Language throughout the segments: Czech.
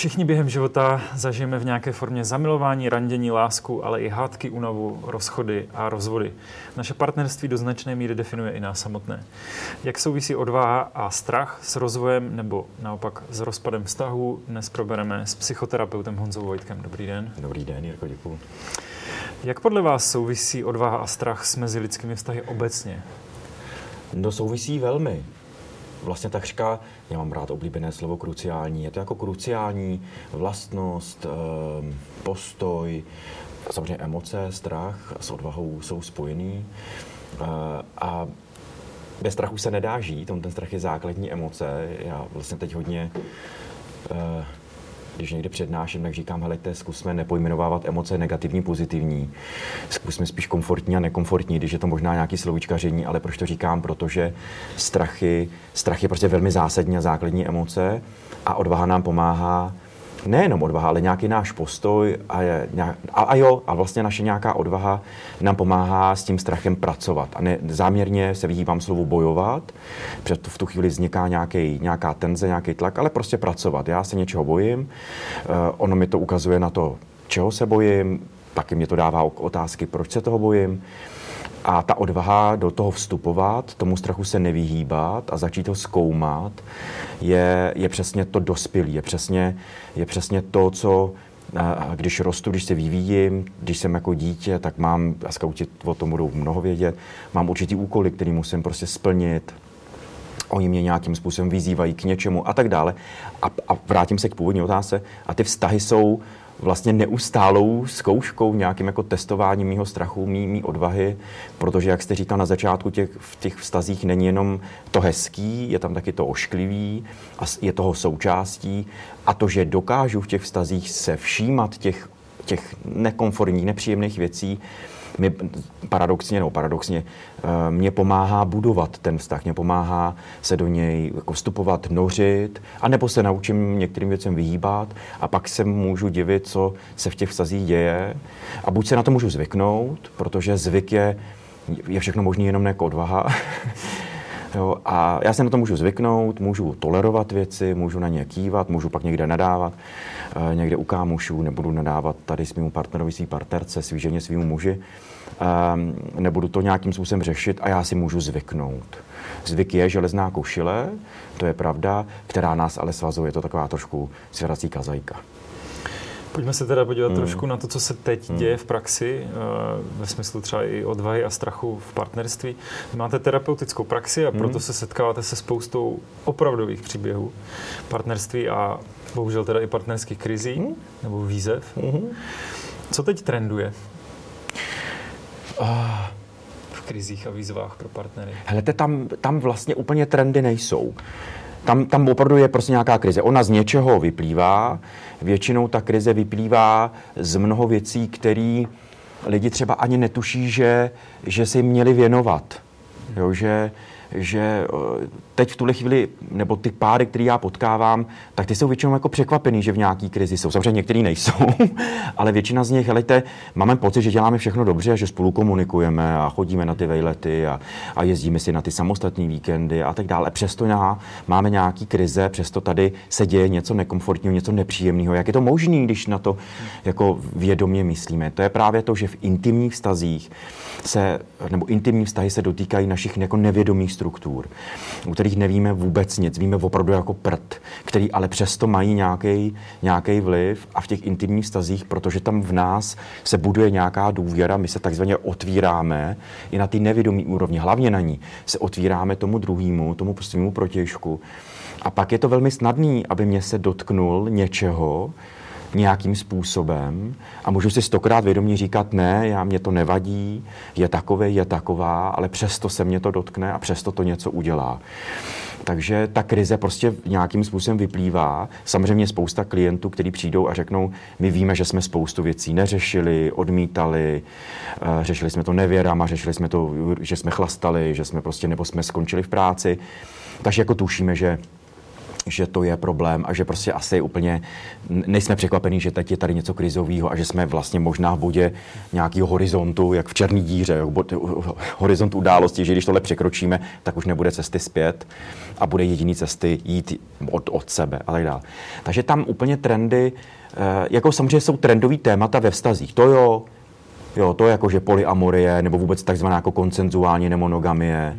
Všichni během života zažijeme v nějaké formě zamilování, randění, lásku, ale i hádky, únavu, rozchody a rozvody. Naše partnerství do značné míry definuje i nás samotné. Jak souvisí odvaha a strach s rozvojem nebo naopak s rozpadem vztahu, dnes probereme s psychoterapeutem Honzou Vojtkem. Dobrý den. Dobrý den, Jirko, děkuji. Jak podle vás souvisí odvaha a strach s mezilidskými vztahy obecně? No souvisí velmi vlastně takřka, já mám rád oblíbené slovo kruciální, je to jako kruciální vlastnost, ehm, postoj, samozřejmě emoce, strach s odvahou jsou spojený eh, a bez strachu se nedá žít, on ten strach je základní emoce. Já vlastně teď hodně eh, když někde přednáším, tak říkám, helejte, zkusme nepojmenovávat emoce negativní, pozitivní. Zkusme spíš komfortní a nekomfortní, když je to možná nějaký slovíčkaření, ale proč to říkám? Protože strachy, strach je prostě velmi zásadní a základní emoce a odvaha nám pomáhá nejenom odvaha, ale nějaký náš postoj a, je, a, a jo, a vlastně naše nějaká odvaha nám pomáhá s tím strachem pracovat. A ne, záměrně se vyhýbám slovu bojovat, protože v tu chvíli vzniká nějaký, nějaká tenze, nějaký tlak, ale prostě pracovat. Já se něčeho bojím, uh, ono mi to ukazuje na to, čeho se bojím, taky mě to dává otázky, proč se toho bojím. A ta odvaha do toho vstupovat, tomu strachu se nevyhýbat a začít ho zkoumat, je, je přesně to dospělý, je přesně, je přesně to, co když rostu, když se vyvíjím, když jsem jako dítě, tak mám, a skauti o tom budou mnoho vědět, mám určitý úkoly, který musím prostě splnit, oni mě nějakým způsobem vyzývají k něčemu a tak dále. A, a vrátím se k původní otázce. A ty vztahy jsou vlastně neustálou zkouškou, nějakým jako testováním mýho strachu, mý, mý odvahy, protože, jak jste říkal na začátku, těch, v těch vztazích není jenom to hezký, je tam taky to ošklivý a je toho součástí. A to, že dokážu v těch vztazích se všímat těch, těch nekomfortních, nepříjemných věcí, mi paradoxně, no paradoxně, eh, mě pomáhá budovat ten vztah, mě pomáhá se do něj jako vstupovat, nořit, anebo se naučím některým věcem vyhýbat a pak se můžu divit, co se v těch vztazích děje. A buď se na to můžu zvyknout, protože zvyk je, je všechno možné jenom jako odvaha, Jo, a já se na to můžu zvyknout, můžu tolerovat věci, můžu na ně kývat, můžu pak někde nadávat, někde u kámošů, nebudu nadávat tady svým partnerovi, svý partnerce, svý ženě, svýmu muži. E, nebudu to nějakým způsobem řešit a já si můžu zvyknout. Zvyk je železná košile, to je pravda, která nás ale svazuje. Je to taková trošku svěrací kazajka. Pojďme se teda podívat hmm. trošku na to, co se teď hmm. děje v praxi, eh, ve smyslu třeba i odvahy a strachu v partnerství. Máte terapeutickou praxi a proto hmm. se setkáváte se spoustou opravdových příběhů partnerství a bohužel teda i partnerských krizí hmm. nebo výzev. Hmm. Co teď trenduje? V krizích a výzvách pro partnery? Helete, tam, tam vlastně úplně trendy nejsou tam, tam opravdu je prostě nějaká krize. Ona z něčeho vyplývá, většinou ta krize vyplývá z mnoho věcí, které lidi třeba ani netuší, že, že si měli věnovat. Jo, že, že teď v tuhle chvíli, nebo ty páry, které já potkávám, tak ty jsou většinou jako překvapený, že v nějaký krizi jsou. Samozřejmě některý nejsou, ale většina z nich, helejte, máme pocit, že děláme všechno dobře, že spolu komunikujeme a chodíme na ty vejlety a, a jezdíme si na ty samostatní víkendy a tak dále. Přesto já, máme nějaký krize, přesto tady se děje něco nekomfortního, něco nepříjemného. Jak je to možné, když na to jako vědomě myslíme? To je právě to, že v intimních vztazích se, nebo intimní vztahy se dotýkají našich jako nevědomých struktur, u kterých nevíme vůbec nic, víme opravdu jako prd, který ale přesto mají nějaký vliv a v těch intimních vztazích, protože tam v nás se buduje nějaká důvěra, my se takzvaně otvíráme i na ty nevědomí úrovni, hlavně na ní, se otvíráme tomu druhému, tomu svému protěžku. A pak je to velmi snadný, aby mě se dotknul něčeho, nějakým způsobem a můžu si stokrát vědomě říkat, ne, já mě to nevadí, je takové, je taková, ale přesto se mě to dotkne a přesto to něco udělá. Takže ta krize prostě nějakým způsobem vyplývá. Samozřejmě spousta klientů, kteří přijdou a řeknou, my víme, že jsme spoustu věcí neřešili, odmítali, eh, řešili jsme to nevěrama, řešili jsme to, že jsme chlastali, že jsme prostě nebo jsme skončili v práci. Takže jako tušíme, že že to je problém a že prostě asi úplně nejsme překvapení, že teď je tady něco krizového a že jsme vlastně možná v bodě nějakého horizontu, jak v černé díře, jak horizont události, že když tohle překročíme, tak už nebude cesty zpět a bude jediný cesty jít od, od sebe a tak dále. Takže tam úplně trendy, eh, jako samozřejmě jsou trendový témata ve vztazích. To jo, Jo, to je jako, že polyamorie, nebo vůbec takzvaná jako koncenzuální nemonogamie,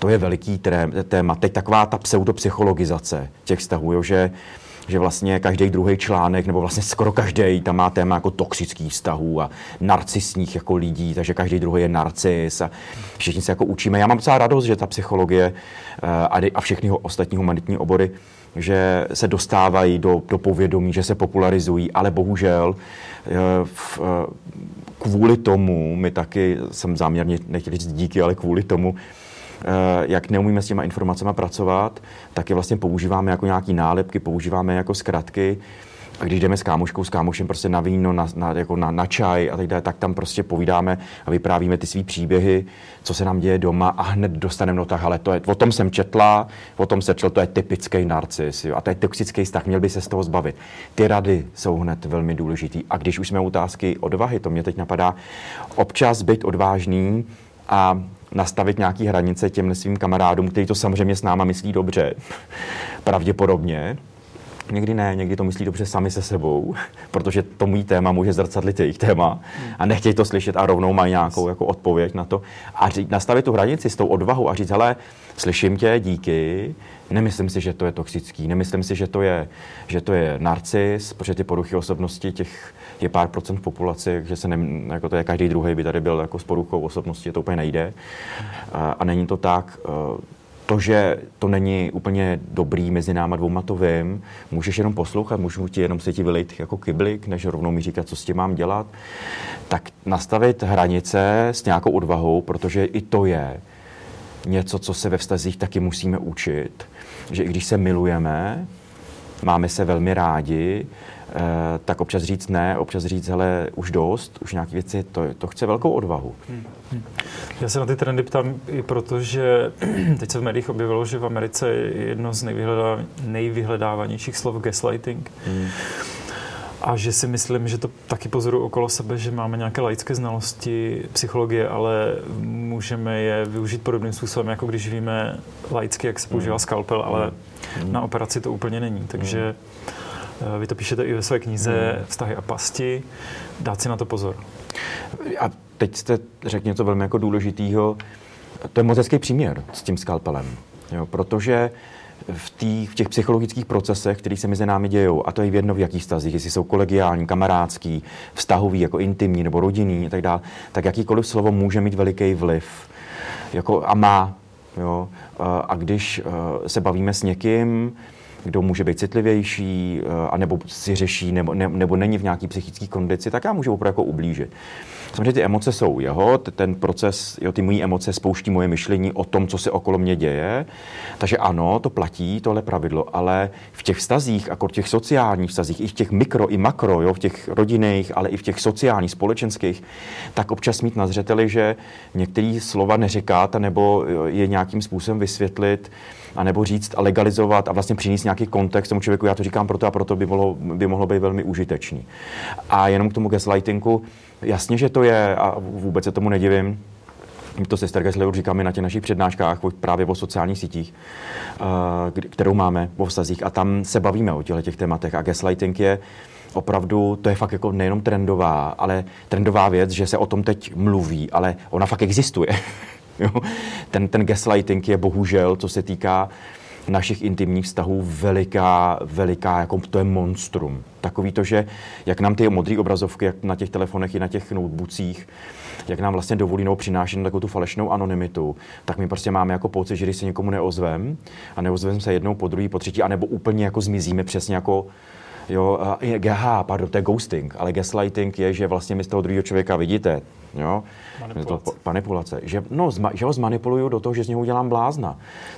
to je veliký téma. Teď taková ta pseudopsychologizace těch vztahů, jo, že že vlastně každý druhý článek, nebo vlastně skoro každý tam má téma jako toxických vztahů a narcisních jako lidí, takže každý druhý je narcis a všichni se jako učíme. Já mám docela radost, že ta psychologie eh, a všechny ostatní humanitní obory že se dostávají do, do povědomí, že se popularizují, ale bohužel eh, v, eh, kvůli tomu, my taky, jsem záměrně nechtěl říct díky, ale kvůli tomu, jak neumíme s těma informacemi pracovat, tak je vlastně používáme jako nějaký nálepky, používáme jako zkratky. A když jdeme s kámoškou, s kámošem prostě na víno, na, na, jako na, na čaj a tak dále, tak tam prostě povídáme a vyprávíme ty svý příběhy, co se nám děje doma a hned dostaneme no tak, ale to je, o tom jsem četla, o tom se četl, to je typický narcis jo, a to je toxický vztah, měl by se z toho zbavit. Ty rady jsou hned velmi důležitý. A když už jsme otázky odvahy, to mě teď napadá, občas být odvážný a nastavit nějaké hranice těm svým kamarádům, kteří to samozřejmě s náma myslí dobře, pravděpodobně. Někdy ne, někdy to myslí dobře sami se sebou, protože to můj téma může zrcadlit jejich téma a nechtějí to slyšet a rovnou mají nějakou jako odpověď na to. A říct, nastavit tu hranici s tou odvahou a říct, hele, slyším tě, díky, nemyslím si, že to je toxický, nemyslím si, že to je, že to je narcis, protože ty poruchy osobnosti těch je pár procent v populaci, že se ne, jako to je každý druhý by tady byl jako s poruchou osobnosti, to úplně nejde. A, a není to tak. To, že to není úplně dobrý mezi náma dvouma, to vím. Můžeš jenom poslouchat, můžu ti jenom se ti vylejt jako kyblik, než rovnou mi říkat, co s tím mám dělat. Tak nastavit hranice s nějakou odvahou, protože i to je něco, co se ve vztazích taky musíme učit. Že i když se milujeme, máme se velmi rádi, tak občas říct ne, občas říct, hele, už dost, už nějaké věci, to, to chce velkou odvahu. Hmm. Hmm. Já se na ty trendy ptám i proto, že teď se v médiích objevilo, že v Americe je jedno z nejvyhledá, nejvyhledávanějších slov gaslighting. Hmm. A že si myslím, že to taky pozoru okolo sebe, že máme nějaké laické znalosti psychologie, ale můžeme je využít podobným způsobem, jako když víme laicky, jak se používá hmm. skalpel, ale hmm. na operaci to úplně není. Takže Eh, vy to píšete i ve své knize hmm. Vztahy a pasti. Dát si na to pozor. A teď jste řekl něco velmi jako důležitého. To je moc hezký příměr s tím skalpelem. Jo, protože v, tý, v těch psychologických procesech, které se mezi námi dějou, a to je jedno v jakých vztazích, jestli jsou kolegiální, kamarádský, vztahový, jako intimní nebo rodinný a tak dále, tak jakýkoliv slovo může mít veliký vliv. Jako, a má. Jo? A když eh, se bavíme s někým, kdo může být citlivější, eh, anebo si řeší, nebo, ne, nebo není v nějaký psychické kondici, tak já můžu opravdu jako ublížit. Samozřejmě ty emoce jsou jeho, ten proces, jo, ty moje emoce spouští moje myšlení o tom, co se okolo mě děje. Takže ano, to platí, tohle pravidlo, ale v těch vztazích, jako v těch sociálních vztazích, i v těch mikro, i makro, jo, v těch rodinných, ale i v těch sociálních, společenských, tak občas mít na zřeteli, že některé slova neříkat, nebo je nějakým způsobem vysvětlit, a nebo říct a legalizovat a vlastně přinést nějaký kontext tomu člověku, já to říkám proto a proto by mohlo, by mohlo být velmi užitečný. A jenom k tomu gaslightingu, jasně, že to je a vůbec se tomu nedivím, to se Stergesleur říkáme na těch našich přednáškách právě o sociálních sítích, kterou máme o vztazích a tam se bavíme o těchto těch tématech a gaslighting je opravdu, to je fakt jako nejenom trendová, ale trendová věc, že se o tom teď mluví, ale ona fakt existuje. Jo? Ten, ten gaslighting je bohužel, co se týká našich intimních vztahů veliká, veliká, jako to je monstrum. Takový to, že jak nám ty modré obrazovky, jak na těch telefonech i na těch notebookcích, jak nám vlastně dovolí nebo přináší takovou tu falešnou anonymitu, tak my prostě máme jako pocit, že když se někomu neozvem a neozvem se jednou po druhý, po třetí, anebo úplně jako zmizíme přesně jako Jo, aha, pardon, to je ghosting, ale gaslighting je, že vlastně my z toho druhého člověka vidíte, jo, manipulace. To, manipulace. Že, no, zma, že ho zmanipuluju do toho, že z něho udělám blázna.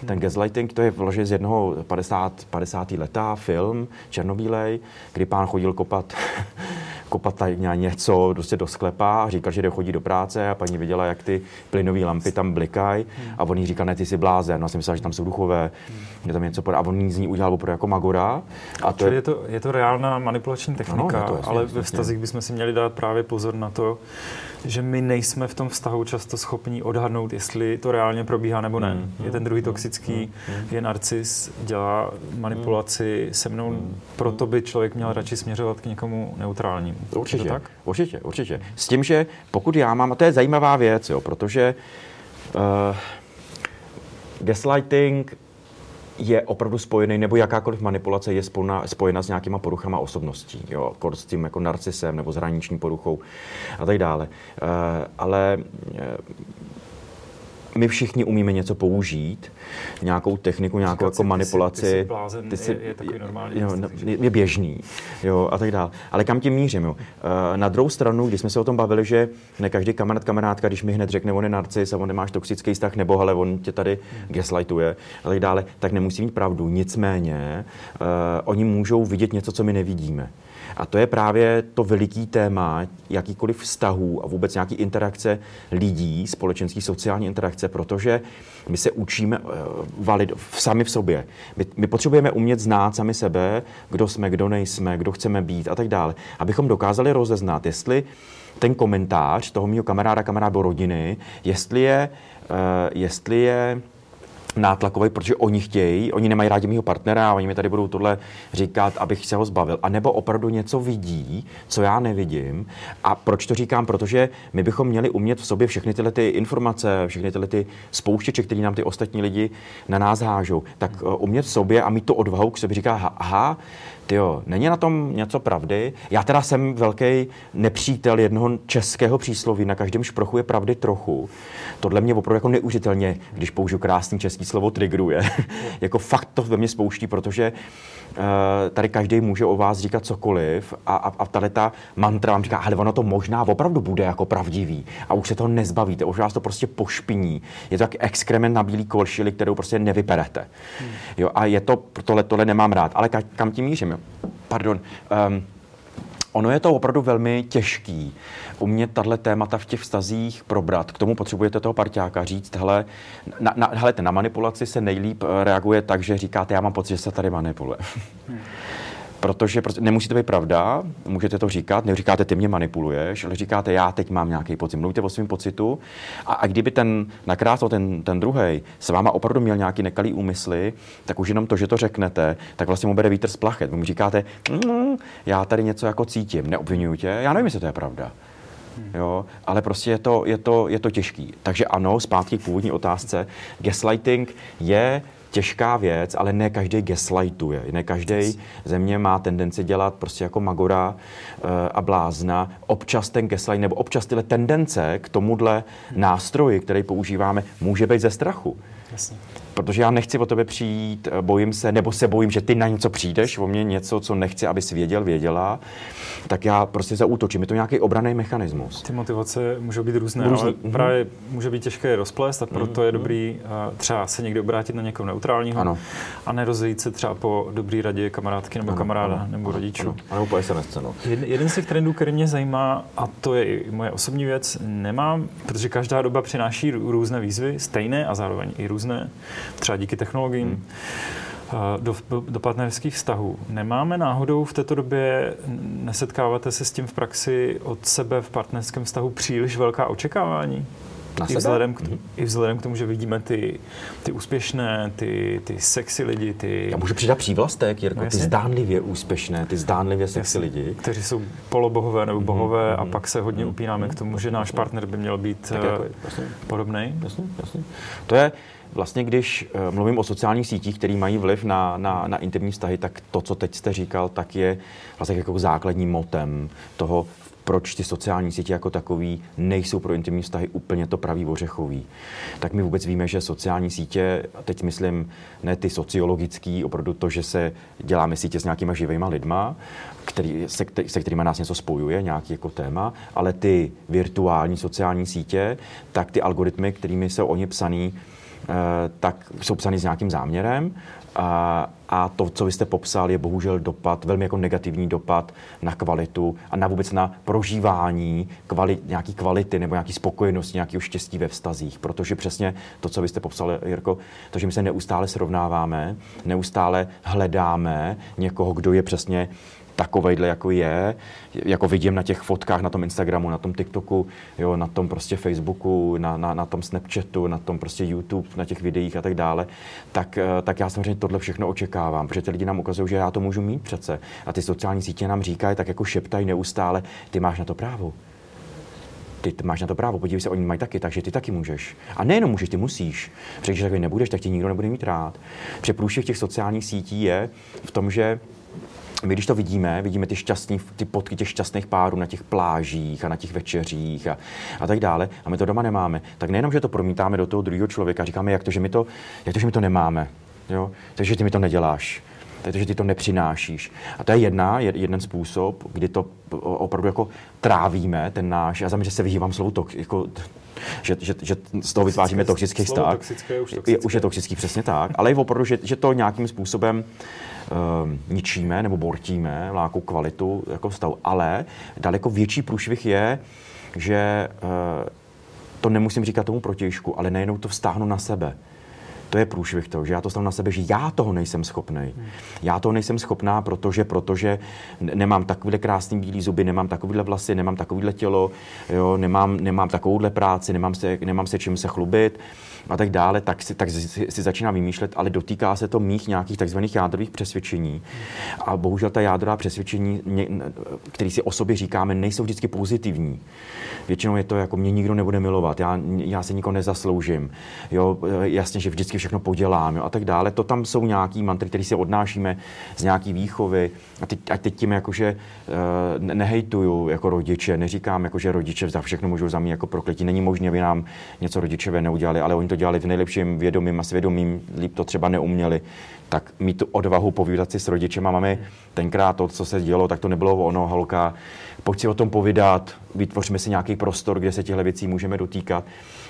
Hmm. Ten gaslighting, to je vložen z jednoho 50, 50. leta film, černobílej, kdy pán chodil kopat kopat tady něco prostě do sklepa a říkal, že jde chodí do práce a paní viděla, jak ty plynové lampy tam blikají hmm. a on jí říkal, ne, ty jsi blázen. No, jsem myslel, že tam jsou duchové, hmm. je tam něco, a on z ní udělal opravdu jako magora. A to je... je... to, je to reálná manipulační technika, ano, to, jasně, ale jasně, ve vztazích bychom si měli dát právě pozor na to, že my nejsme v tom vztahu často schopní odhadnout, jestli to reálně probíhá nebo ne. Mm, je ten druhý toxický, mm, je narcis, dělá manipulaci se mnou, mm, proto by člověk měl radši směřovat k někomu neutrálnímu. Určitě, tak? určitě, určitě. S tím, že pokud já mám, a to je zajímavá věc, jo, protože uh, gaslighting je opravdu spojený, nebo jakákoliv manipulace je spojena, spojena s nějakýma poruchama osobností, jo, s tím jako narcisem nebo zraniční poruchou a tak dále. Uh, ale uh, my všichni umíme něco použít, nějakou techniku, nějakou jako manipulaci. Ty jsi, ty jsi blázen, ty jsi, je, je takový normální. Jo, je běžný, jo, a tak dále. Ale kam tím mířím, jo? Eh, na druhou stranu, když jsme se o tom bavili, že ne každý kamarád, kamarádka, když mi hned řekne, on je narcis a on nemáš toxický vztah, nebo ale on tě tady gaslightuje a tak dále, tak nemusí mít pravdu. Nicméně, uh, oni můžou vidět něco, co my nevidíme. A to je právě to veliký téma jakýkoliv vztahů a vůbec nějaký interakce lidí, společenský sociální interakce, protože my se učíme uh, valid, sami v sobě. My, my potřebujeme umět znát sami sebe, kdo jsme, kdo nejsme, kdo chceme být a tak dále, abychom dokázali rozeznat, jestli ten komentář toho mého kamaráda, kamaráda rodiny, jestli je, uh, jestli je nátlakový, protože oni chtějí, oni nemají rádi mého partnera a oni mi tady budou tohle říkat, abych se ho zbavil. A nebo opravdu něco vidí, co já nevidím. A proč to říkám? Protože my bychom měli umět v sobě všechny tyhle ty informace, všechny tyhle ty spouštěče, které nám ty ostatní lidi na nás hážou, tak uh, umět v sobě a mít to odvahu k sobě říká, aha, jo, není na tom něco pravdy? Já teda jsem velký nepřítel jednoho českého přísloví, na každém šprochu je pravdy trochu. Tohle mě opravdu jako neužitelně, když použiju krásný český slovo, triggeruje. jako fakt to ve mně spouští, protože uh, tady každý může o vás říkat cokoliv a, a, a tady ta mantra vám říká, ale ono to možná opravdu bude jako pravdivý a už se toho nezbavíte, už vás to prostě pošpiní. Je to jak exkrement na bílý kolšili, kterou prostě nevyperete. Hmm. Jo, a je to, tohle, tohle nemám rád. Ale ka, kam tím mířím? Pardon. Um, ono je to opravdu velmi těžký umět tahle témata v těch vztazích probrat. K tomu potřebujete toho parťáka říct, hele, na, na, hele, na manipulaci se nejlíp eh, reaguje tak, že říkáte, já mám pocit, že se tady manipuluje. Hmm protože prostě nemusí to být pravda, můžete to říkat, neříkáte, ty mě manipuluješ, ale říkáte, já teď mám nějaký pocit. Mluvíte o svém pocitu a, a kdyby ten nakrásl ten, ten druhý s váma opravdu měl nějaký nekalý úmysly, tak už jenom to, že to řeknete, tak vlastně mu bere vítr z plachet. Vy mu říkáte, mm, já tady něco jako cítím, neobvinuju tě, já nevím, jestli to je pravda. Jo, ale prostě je to, je, to, je to těžký. Takže ano, zpátky k původní otázce. Gaslighting je těžká věc, ale ne každý gaslightuje. Ne každý země má tendenci dělat prostě jako magora uh, a blázna. Občas ten gaslight nebo občas tyhle tendence k tomuhle nástroji, který používáme, může být ze strachu. Jasně protože já nechci o tebe přijít, eh, bojím se, nebo se bojím, že ty na něco přijdeš, o mě něco, co nechci, abys věděl, věděla, tak já prostě zaútočím. Je to nějaký obraný mechanismus. Ty motivace můžou být různé, Různý. ale mm-hmm. právě může být těžké rozplést a proto mm-hmm. je mhm. dobrý uh, třeba se někdy obrátit na někoho neutrálního ano. a nerozejít se třeba po dobrý radě kamarádky nebo ano, kamaráda ano, nebo rodičů. Ano, ano po SMS. No. Jeden, jeden z těch trendů, který mě zajímá, a to je i moje osobní věc, nemám, protože každá doba přináší různé výzvy, stejné a zároveň i různé třeba díky technologiím, hmm. do, do partnerských vztahů. Nemáme náhodou v této době, nesetkáváte se s tím v praxi od sebe v partnerském vztahu příliš velká očekávání? Na I, vzhledem k tomu, mm-hmm. I vzhledem k tomu, že vidíme ty, ty úspěšné, ty, ty sexy lidi, ty... Já můžu přidat přívlastek, Jirko, no, ty zdánlivě úspěšné, ty zdánlivě sexy jasně, lidi. Kteří jsou polobohové nebo mhm, bohové mm-hmm. a pak se hodně mm-hmm. upínáme k tomu, že náš partner by měl být tak jako, jasně, podobný. Jasně, jasně. To je, Vlastně, když eh, mluvím o sociálních sítích, které mají vliv na, na, na intimní vztahy, tak to, co teď jste říkal, tak je vlastně jako základním motem toho, proč ty sociální sítě jako takový nejsou pro intimní vztahy úplně to pravý ořechový. Tak my vůbec víme, že sociální sítě, a teď myslím ne ty sociologický, opravdu to, že se děláme sítě s nějakýma živýma lidma, který, se, se kterými nás něco spojuje, nějaký jako téma, ale ty virtuální sociální sítě, tak ty algoritmy, kterými jsou oni psaný, tak jsou psány s nějakým záměrem a, a to, co vy jste popsal, je bohužel dopad, velmi jako negativní dopad na kvalitu a na vůbec na prožívání kvali, nějaký kvality nebo nějaký spokojenosti, nějakého štěstí ve vztazích. Protože přesně to, co vy jste popsal, Jirko, to, že my se neustále srovnáváme, neustále hledáme někoho, kdo je přesně takovejhle, jako je, jako vidím na těch fotkách, na tom Instagramu, na tom TikToku, jo, na tom prostě Facebooku, na, na, na tom Snapchatu, na tom prostě YouTube, na těch videích a tak dále, tak, eh, tak já samozřejmě tohle všechno očekávám, protože ty lidi nám ukazují, že já to můžu mít přece. A ty sociální sítě nám říkají, tak jako šeptají neustále, ty máš na to právo ty máš na to právo, podívej se, oni mají taky, takže ty taky můžeš. A nejenom můžeš, ty musíš. Protože když takový nebudeš, tak tě nikdo nebude mít rád. Protože průšvih těch sociálních sítí je v tom, že my když to vidíme, vidíme ty, šťastný, ty potky těch šťastných párů na těch plážích a na těch večeřích a, a tak dále, a my to doma nemáme, tak nejenom, že to promítáme do toho druhého člověka, říkáme, jak to, že my to, jak to, že my to nemáme, jo? takže ty mi to neděláš, takže ty to nepřinášíš. A to je jedna, jeden způsob, kdy to opravdu jako trávíme, ten náš, já znamená, že se vyhývám slovu to, jako, že, že, že z toho vytváříme toxický vztah. Toxické, už, toxické. Je, už je toxický, přesně tak. Ale je opravdu, že, že to nějakým způsobem uh, ničíme nebo bortíme nějakou kvalitu jako stavu. Ale daleko větší průšvih je, že uh, to nemusím říkat tomu protějšku, ale nejenom to vztáhnu na sebe to je průšvih toho, že já to stanu na sebe, že já toho nejsem schopný. Já toho nejsem schopná, protože, protože nemám takovýhle krásný bílý zuby, nemám takovýhle vlasy, nemám takovýhle tělo, jo, nemám, nemám takovouhle práci, nemám se, nemám se čím se chlubit a tak dále, tak si, tak si, si začínám vymýšlet, ale dotýká se to mých nějakých takzvaných jádrových přesvědčení. A bohužel ta jádrová přesvědčení, které si o sobě říkáme, nejsou vždycky pozitivní. Většinou je to jako mě nikdo nebude milovat, já, já se nikoho nezasloužím, jo, jasně, že vždycky všechno podělám jo, a tak dále. To tam jsou nějaký mantry, které si odnášíme z nějaký výchovy. A teď, a teď tím jakože uh, nehejtuju jako rodiče, neříkám jako, že rodiče za všechno můžou za mě jako prokletí. Není možné, aby nám něco rodičové neudělali, ale oni to dělali v nejlepším vědomím a svědomím, líp to třeba neuměli tak mít tu odvahu povídat si s rodičem a máme tenkrát to, co se dělo, tak to nebylo ono, holka, pojď si o tom povídat, vytvoříme si nějaký prostor, kde se těchto věcí můžeme dotýkat,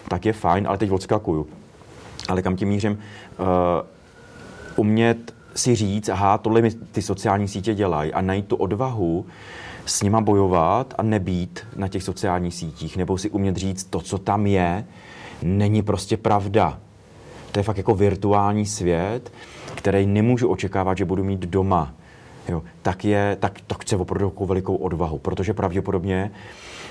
tak je fajn, ale teď odskakuju. Ale kam tím mířím? Uh, umět si říct, aha, tohle mi ty sociální sítě dělají a najít tu odvahu s nima bojovat a nebýt na těch sociálních sítích, nebo si umět říct, to, co tam je, není prostě pravda. To je fakt jako virtuální svět, který nemůžu očekávat, že budu mít doma. Jo, tak, je, tak to chce opravdu velikou odvahu, protože pravděpodobně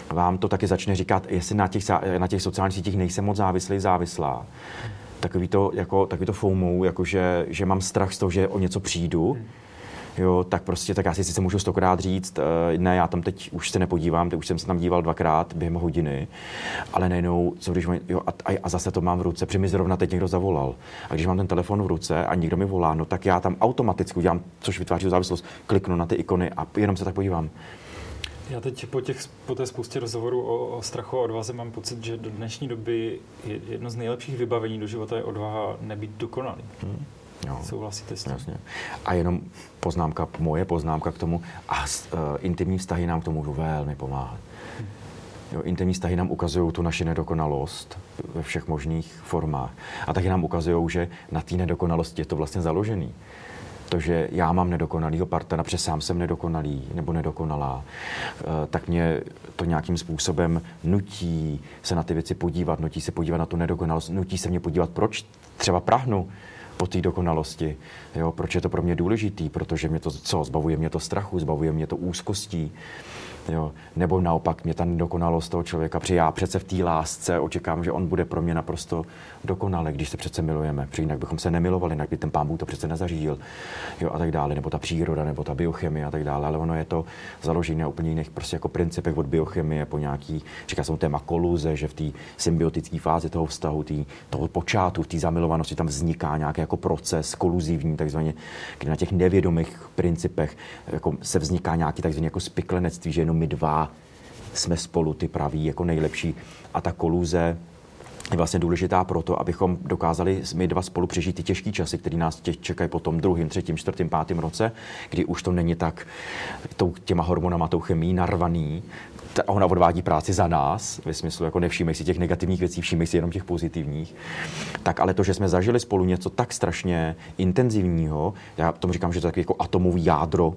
vám to taky začne říkat, jestli na těch, na těch sociálních sítích nejsem moc závislý, závislá. Takový to, jako, takový to foumou, jako že, že mám strach z toho, že o něco přijdu, jo, tak prostě, tak já si sice můžu stokrát říct, uh, ne, já tam teď už se nepodívám, teď už jsem se tam díval dvakrát během hodiny, ale nejenom, co když, jo, a, a, zase to mám v ruce, protože mi zrovna teď někdo zavolal. A když mám ten telefon v ruce a někdo mi volá, no tak já tam automaticky udělám, což vytváří závislost, kliknu na ty ikony a jenom se tak podívám. Já teď po, těch, po té spoustě rozhovorů o, o strachu a odvaze mám pocit, že do dnešní doby je jedno z nejlepších vybavení do života je odvaha nebýt dokonalý. Hmm. Jo. Souhlasíte s tím? Jasně. A jenom poznámka, moje poznámka k tomu, a uh, intimní vztahy nám k tomu můžou velmi pomáhat. Hmm. Jo, intimní vztahy nám ukazují tu naši nedokonalost ve všech možných formách. A taky nám ukazují, že na té nedokonalosti je to vlastně založený. To, že já mám nedokonalýho partnera, protože sám jsem nedokonalý nebo nedokonalá, eh, tak mě to nějakým způsobem nutí se na ty věci podívat, nutí se podívat na tu nedokonalost, nutí se mě podívat, proč třeba prahnu po té dokonalosti. Jo, proč je to pro mě důležitý? Protože mě to co? Zbavuje mě to strachu, zbavuje mě to úzkostí. Jo. Nebo naopak mě ta nedokonalost toho člověka, protože já přece v té lásce očekávám, že on bude pro mě naprosto dokonale, když se přece milujeme, protože jinak bychom se nemilovali, jinak by ten pán Bůh to přece nezařídil, jo, a tak dále, nebo ta příroda, nebo ta biochemie a tak dále, ale ono je to založené na úplně jiných prostě jako principech od biochemie po nějaký, říká se téma koluze, že v té symbiotické fázi toho vztahu, tý, toho počátku, v té zamilovanosti tam vzniká nějaký jako proces koluzivní, takzvaně, kdy na těch nevědomých principech jako se vzniká nějaký takzvaný jako spiklenectví, že jenom my dva jsme spolu ty praví jako nejlepší a ta koluze je vlastně důležitá proto, abychom dokázali my dva spolu přežít ty těžké časy, které nás čekají po tom druhým, třetím, čtvrtým, pátým roce, kdy už to není tak tou, těma hormonama, tou chemí narvaný, ta, ona odvádí práci za nás, ve smyslu, jako nevšímej si těch negativních věcí, všímej si jenom těch pozitivních. Tak ale to, že jsme zažili spolu něco tak strašně intenzivního, já tomu říkám, že to je takový jako atomový jádro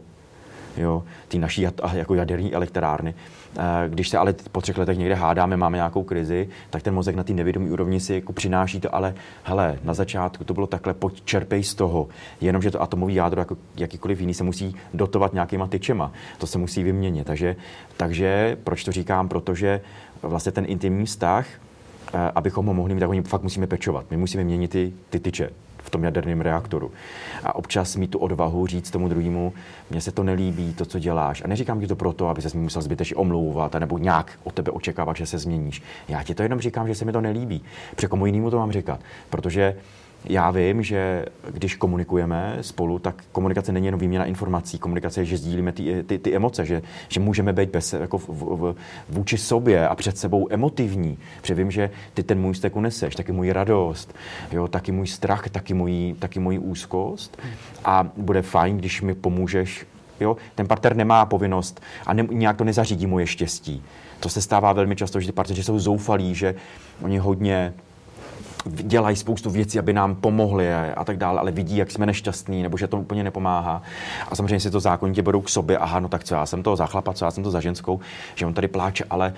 jo, ty naší jako jaderní elektrárny. Eh, když se ale po třech letech někde hádáme, máme nějakou krizi, tak ten mozek na té nevědomé úrovni si jako přináší to, ale hele, na začátku to bylo takhle, pojď čerpej z toho. Jenomže to atomový jádro, jako jakýkoliv jiný, se musí dotovat nějakýma tyčema. To se musí vyměnit. Takže, takže proč to říkám? Protože vlastně ten intimní vztah, eh, abychom ho mohli mít, tak oni fakt musíme pečovat. My musíme měnit ty, ty tyče tom jaderném reaktoru. A občas mít tu odvahu říct tomu druhému, mně se to nelíbí, to, co děláš. A neříkám ti to proto, aby se mi musel zbytečně omlouvat, nebo nějak od tebe očekávat, že se změníš. Já ti to jenom říkám, že se mi to nelíbí. Protože komu jinému to mám říkat. Protože já vím, že když komunikujeme spolu, tak komunikace není jenom výměna informací. Komunikace je, že sdílíme ty, ty, ty emoce, že, že můžeme být bez, jako v, v, vůči sobě a před sebou emotivní. Protože vím, že ty ten můj vztek uneseš, taky můj radost, jo, taky můj strach, taky můj, taky můj úzkost. A bude fajn, když mi pomůžeš Jo? Ten partner nemá povinnost a ne, nějak to nezařídí moje štěstí. To se stává velmi často, že ty partneři jsou zoufalí, že oni hodně dělají spoustu věcí, aby nám pomohli a tak dále, ale vidí, jak jsme nešťastní, nebo že to úplně nepomáhá. A samozřejmě si to zákonitě budou k sobě, aha, no tak co já jsem to za chlapa, co já jsem to za ženskou, že on tady pláče, ale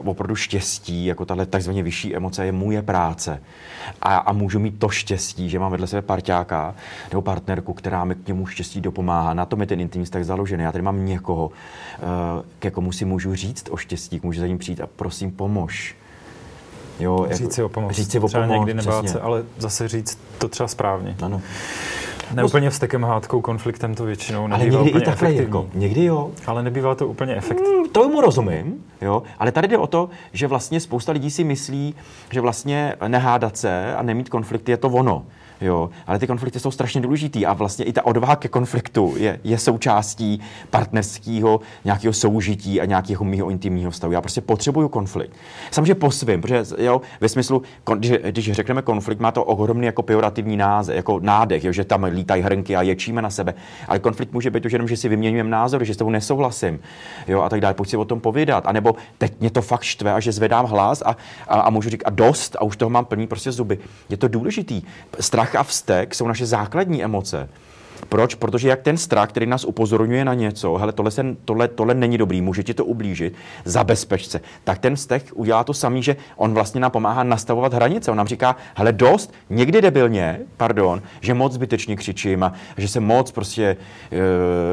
uh, opravdu štěstí, jako tahle takzvaně vyšší emoce je moje práce. A, a můžu mít to štěstí, že mám vedle sebe parťáka nebo partnerku, která mi k němu štěstí dopomáhá. Na tom je ten intimní vztah založený. Já tady mám někoho, uh, ke komu si můžu říct o štěstí, můžu za ním přijít a prosím, pomož Jo, říct jako, si o pomoc. Říct si o třeba pomoc, někdy nebát se, ale zase říct to třeba správně. Ano. Ne úplně vztekem, hádkou, konfliktem to většinou nebývá ale někdy úplně i takhle efektivní. Jako, někdy jo. Ale nebývá to úplně efektivní. Mm, to mu rozumím, jo. Ale tady jde o to, že vlastně spousta lidí si myslí, že vlastně nehádat se a nemít konflikty je to ono. Jo, ale ty konflikty jsou strašně důležitý a vlastně i ta odvaha ke konfliktu je, je součástí partnerského nějakého soužití a nějakého mého intimního vztahu. Já prostě potřebuju konflikt. Samozřejmě po svým, protože jo, ve smyslu, když, když řekneme konflikt, má to ohromný jako pejorativní název, jako nádech, jo, že tam lítají hrnky a ječíme na sebe. Ale konflikt může být už jenom, že si vyměňujeme názor, že s tebou nesouhlasím, jo, a tak dále. Pojď si o tom povídat. A nebo teď mě to fakt štve a že zvedám hlas a, a, a můžu říct a dost a už toho mám plný prostě zuby. Je to důležitý. Strach strach a vztek jsou naše základní emoce. Proč? Protože jak ten strach, který nás upozorňuje na něco, hele, tohle, se, tohle, tohle není dobrý, může ti to ublížit, zabezpeč se, tak ten vztek udělá to samý, že on vlastně nám pomáhá nastavovat hranice. On nám říká, hele, dost, někdy debilně, pardon, že moc zbytečně křičím a že se moc prostě e,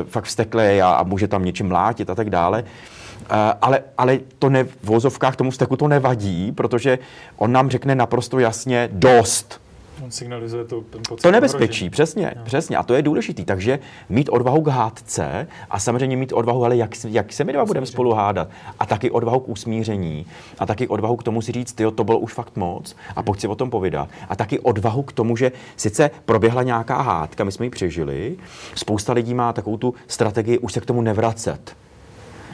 fakt vzteklej a, a může tam něčím mlátit a tak dále. Uh, ale, ale to ne, v vozovkách tomu vzteku to nevadí, protože on nám řekne naprosto jasně dost On signalizuje to, ten pocit To nebezpečí, ohrožení. přesně, no. přesně. A to je důležitý. Takže mít odvahu k hádce a samozřejmě mít odvahu, ale jak, jak se my dva budeme spolu hádat. A taky odvahu k usmíření. A taky odvahu k tomu si říct, jo, to bylo už fakt moc a pojď si o tom povídat. A taky odvahu k tomu, že sice proběhla nějaká hádka, my jsme ji přežili, spousta lidí má takovou tu strategii už se k tomu nevracet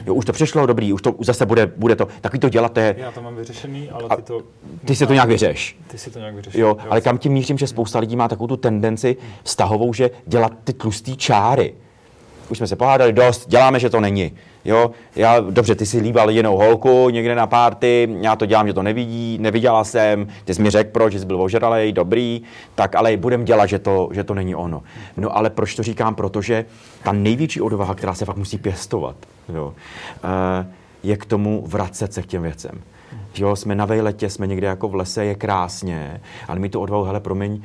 jo, už to přešlo, dobrý, už to už zase bude, bude to, takový to je... Já to mám vyřešený, ale ty to... Ty si to nějak vyřeš. Ty si to nějak vyřeš. Jo, ale kam tím mířím, že spousta lidí má takovou tu tendenci vztahovou, že dělat ty tlustý čáry. Už jsme se pohádali dost, děláme, že to není. Jo, já, dobře, ty si líbal jinou holku někde na párty, já to dělám, že to nevidí, neviděla jsem, ty jsi mi řekl, proč jsi byl ožralej, dobrý, tak ale budem dělat, že to, že to není ono. No ale proč to říkám? Protože ta největší odvaha, která se fakt musí pěstovat, jo, eh, je k tomu vracet se k těm věcem. Jo, jsme na vejletě, jsme někde jako v lese, je krásně, ale mi to odvahu, hele, promiň,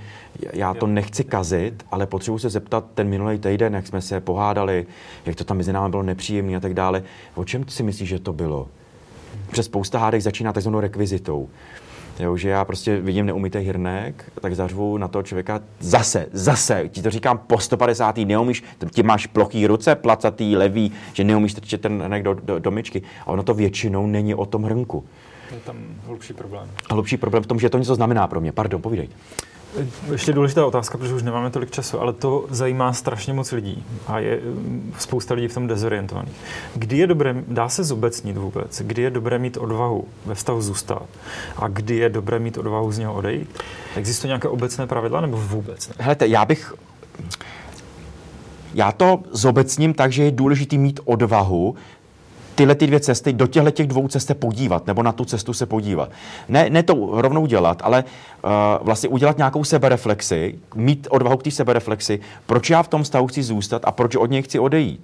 já to nechci kazit, ale potřebuji se zeptat ten minulý týden, jak jsme se pohádali, jak to tam mezi námi bylo nepříjemné a tak dále. O čem si myslíš, že to bylo? Přes spousta hádek začíná takzvanou rekvizitou. Jo, že já prostě vidím neumytý hrnek, tak zařvu na toho člověka zase, zase, ti to říkám po 150. neumíš, ti máš plochý ruce, placatý, levý, že neumíš trčet ten hrnek do, do, do myčky. A ono to většinou není o tom hrnku. Je tam hlubší problém. Hlubší problém v tom, že to něco znamená pro mě. Pardon, povídej. Ještě důležitá otázka, protože už nemáme tolik času, ale to zajímá strašně moc lidí a je mm, spousta lidí v tom dezorientovaných. Kdy je dobré, dá se zobecnit vůbec, kdy je dobré mít odvahu ve vztahu zůstat a kdy je dobré mít odvahu z něho odejít? Existují nějaké obecné pravidla nebo vůbec ne? Helejte, já bych... Já to zobecním tak, že je důležité mít odvahu tyhle ty dvě cesty, do těchto těch dvou cest se podívat, nebo na tu cestu se podívat. Ne, ne to rovnou dělat, ale uh, vlastně udělat nějakou sebereflexi, mít odvahu k té sebereflexi, proč já v tom stavu chci zůstat a proč od něj chci odejít.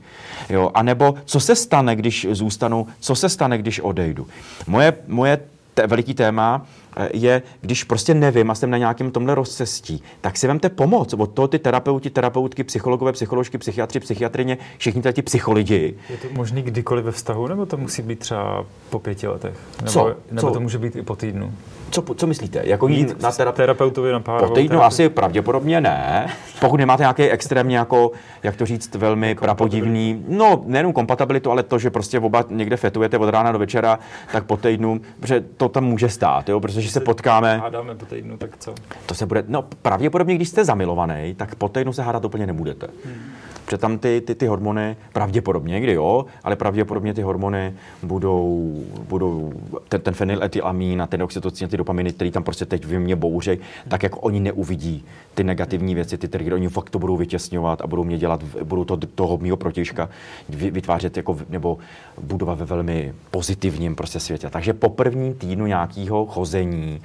Jo? A nebo co se stane, když zůstanu, co se stane, když odejdu. Moje, moje te, veliký téma Eh, je, když prostě nevím a jsem na nějakém tomhle rozcestí, tak si vemte pomoc od toho ty terapeuti, terapeutky, psychologové, psycholožky, psychiatři, psychiatrině, všichni ti psycholidi. Je to možný kdykoliv ve vztahu, nebo to musí být třeba po pěti letech? Nebo, Co? nebo Co? to může být i po týdnu? Co, co myslíte? Jako jít na terape- terapeutovi na pár Po týdnu asi pravděpodobně ne. Pokud nemáte nějaký extrémně jako, jak to říct, velmi prapodivný, no nejenom kompatibilitu, ale to, že prostě oba někde fetujete od rána do večera, tak po týdnu, protože to tam může stát, jo, protože se potkáme. Hádáme po týdnu, tak co? To se bude, no pravděpodobně, když jste zamilovaný, tak po týdnu se hádat úplně nebudete. Hmm. Protože tam ty, ty, ty hormony, pravděpodobně někdy jo, ale pravděpodobně ty hormony budou, budou ten, ten fenyletylamín a ten oxytocin ty dopaminy, který tam prostě teď v mě bouřej, tak jako oni neuvidí ty negativní věci, ty triggery, oni fakt to budou vytěsňovat a budou mě dělat, budou to, toho mýho protěžka vytvářet jako, nebo budovat ve velmi pozitivním prostě světě. Takže po prvním týdnu nějakého chození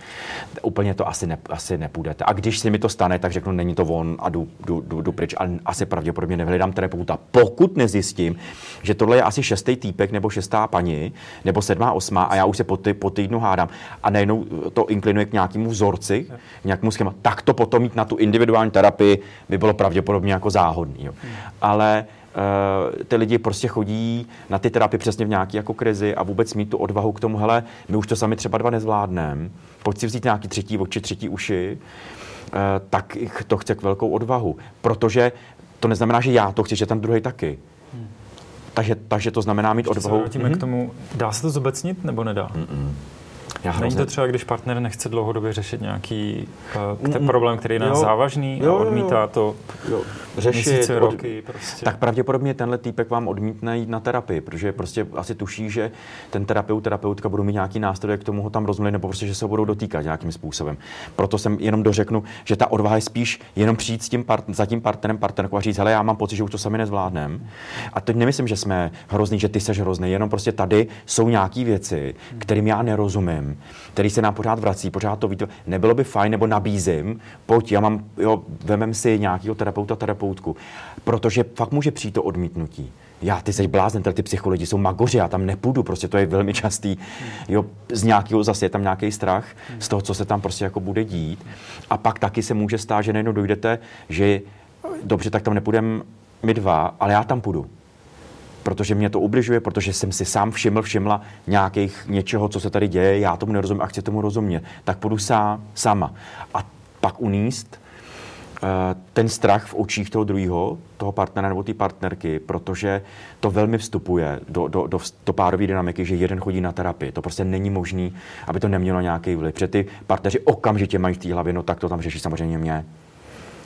úplně to asi, ne, asi nepůjdete. A když se mi to stane, tak řeknu, není to on a jdu, jdu, jdu, jdu pryč. A asi pravděpodobně nevyhledám terapeuta. Pokud nezjistím, že tohle je asi šestý týpek nebo šestá paní, nebo sedmá, osmá a já už se po, ty, po týdnu hádám a najednou to inklinuje k nějakému vzorci, nějakému schéma, tak to potom mít na tu individuální terapii by bylo pravděpodobně jako záhodný. Jo. Ale uh, ty lidi prostě chodí na ty terapie přesně v nějaké jako krizi a vůbec mít tu odvahu k tomu, hele, my už to sami třeba dva nezvládneme, pojď si vzít nějaký třetí oči, třetí uši, uh, tak to chce k velkou odvahu, protože to neznamená, že já to chci, že ten druhý taky. Hmm. Takže, takže to znamená mít odvahu. Vrátíme mm-hmm. k tomu, dá se to zobecnit nebo nedá? Mm-mm. Já Není hrozně- to třeba, když partner nechce dlouhodobě řešit nějaký uh, problém, který je nás Jo. závažný Jo, jo, a jo. odmítá to jo, řešit, měsíce, od- roky prostě. tak pravděpodobně tenhle týpek vám odmítne jít na terapii, protože prostě asi tuší, že ten terapeut, terapeutka budou mít nějaký nástroj, k tomu ho tam rozmluvit, nebo prostě, že se ho budou dotýkat nějakým způsobem. Proto jsem jenom dořeknu, že ta odvaha je spíš jenom přijít s tím part, za tím partnerem, partnerkou a říct, hele, já mám pocit, že už to sami nezvládneme. A teď nemyslím, že jsme hrozný, že ty seš hrozný, jenom prostě tady jsou nějaké věci, kterým já nerozumím, který se nám pořád vrací, pořád to víte. Nebylo by fajn, nebo nabízím, pojď, já mám, jo, vemem si nějakého terapeuta, terapeutku, protože fakt může přijít to odmítnutí. Já, ty jsi blázen, ty psychologi jsou magoři, já tam nepůjdu, prostě to je velmi častý. Jo, z nějakého zase je tam nějaký strach z toho, co se tam prostě jako bude dít. A pak taky se může stát, že najednou dojdete, že dobře, tak tam nepůjdeme my dva, ale já tam půjdu protože mě to ubližuje, protože jsem si sám všiml, všimla nějakých něčeho, co se tady děje, já tomu nerozumím a chci tomu rozumět, tak půjdu sá, sama. A pak uníst eh, ten strach v očích toho druhého, toho partnera nebo té partnerky, protože to velmi vstupuje do, do, do, do párové dynamiky, že jeden chodí na terapii. To prostě není možné, aby to nemělo nějaký vliv. Protože ty partneři okamžitě mají v té hlavě, no tak to tam řeší samozřejmě mě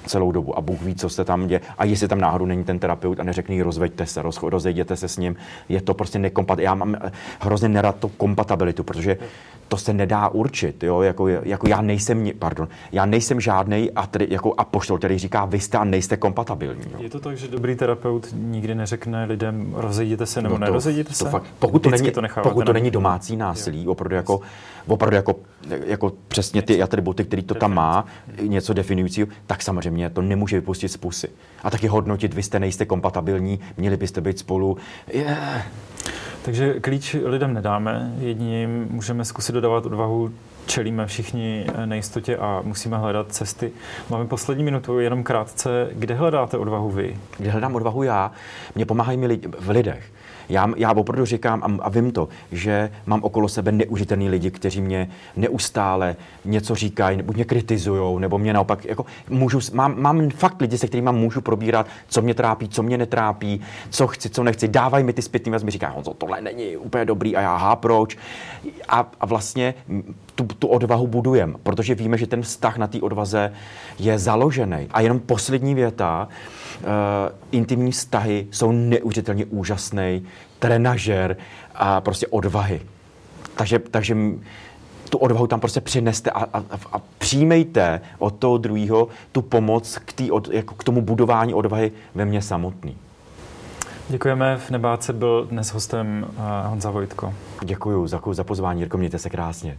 celou dobu a Bůh ví, co se tam děje. A jestli tam náhodou není ten terapeut a neřekne jí, rozveďte se, roz, rozejděte se s ním, je to prostě nekompatibilní. Já mám eh, hrozně nerad to kompatibilitu, protože to se nedá určit. Jo? Jako, jako já nejsem, pardon, já nejsem žádný jako apoštol, který říká, vy jste a nejste kompatibilní. Jo? Je to tak, že dobrý terapeut nikdy neřekne lidem, rozejděte se nebo No to- nerozejděte to se? fakt, pokud to, není, to pokud to není domácí násilí, opravdu jako, opravdu jako, jako přesně ty atributy, který to tam má, něco definujícího, tak samozřejmě to nemůže vypustit z pusy. A taky hodnotit, vy jste nejste kompatibilní, měli byste být spolu. Yeah. Takže klíč lidem nedáme, jedině můžeme zkusit dodávat odvahu, čelíme všichni nejistotě a musíme hledat cesty. Máme poslední minutu, jenom krátce. Kde hledáte odvahu vy? Kde hledám odvahu já, mě pomáhají mi lidi, v lidech. Já, já opravdu říkám a, a vím to, že mám okolo sebe neužitelný lidi, kteří mě neustále něco říkají, buď mě kritizují, nebo mě naopak, jako můžu, mám, mám fakt lidi, se kterými můžu probírat, co mě trápí, co mě netrápí, co chci, co nechci. Dávají mi ty zpětný vazby, říkají, Honzo, tohle není úplně dobrý a já, aha, proč? A, a vlastně tu, tu odvahu budujeme, protože víme, že ten vztah na té odvaze je založený. A jenom poslední věta, uh, intimní vztahy jsou neuvěřitelně úžasný trenažer a prostě odvahy. Takže, takže tu odvahu tam prostě přineste a, a, a přijmejte od toho druhého tu pomoc k, tý od, jako k tomu budování odvahy ve mně samotný. Děkujeme. V Nebáce byl dnes hostem Honza Vojtko. Děkuji za, za pozvání, Jirko, mějte se krásně.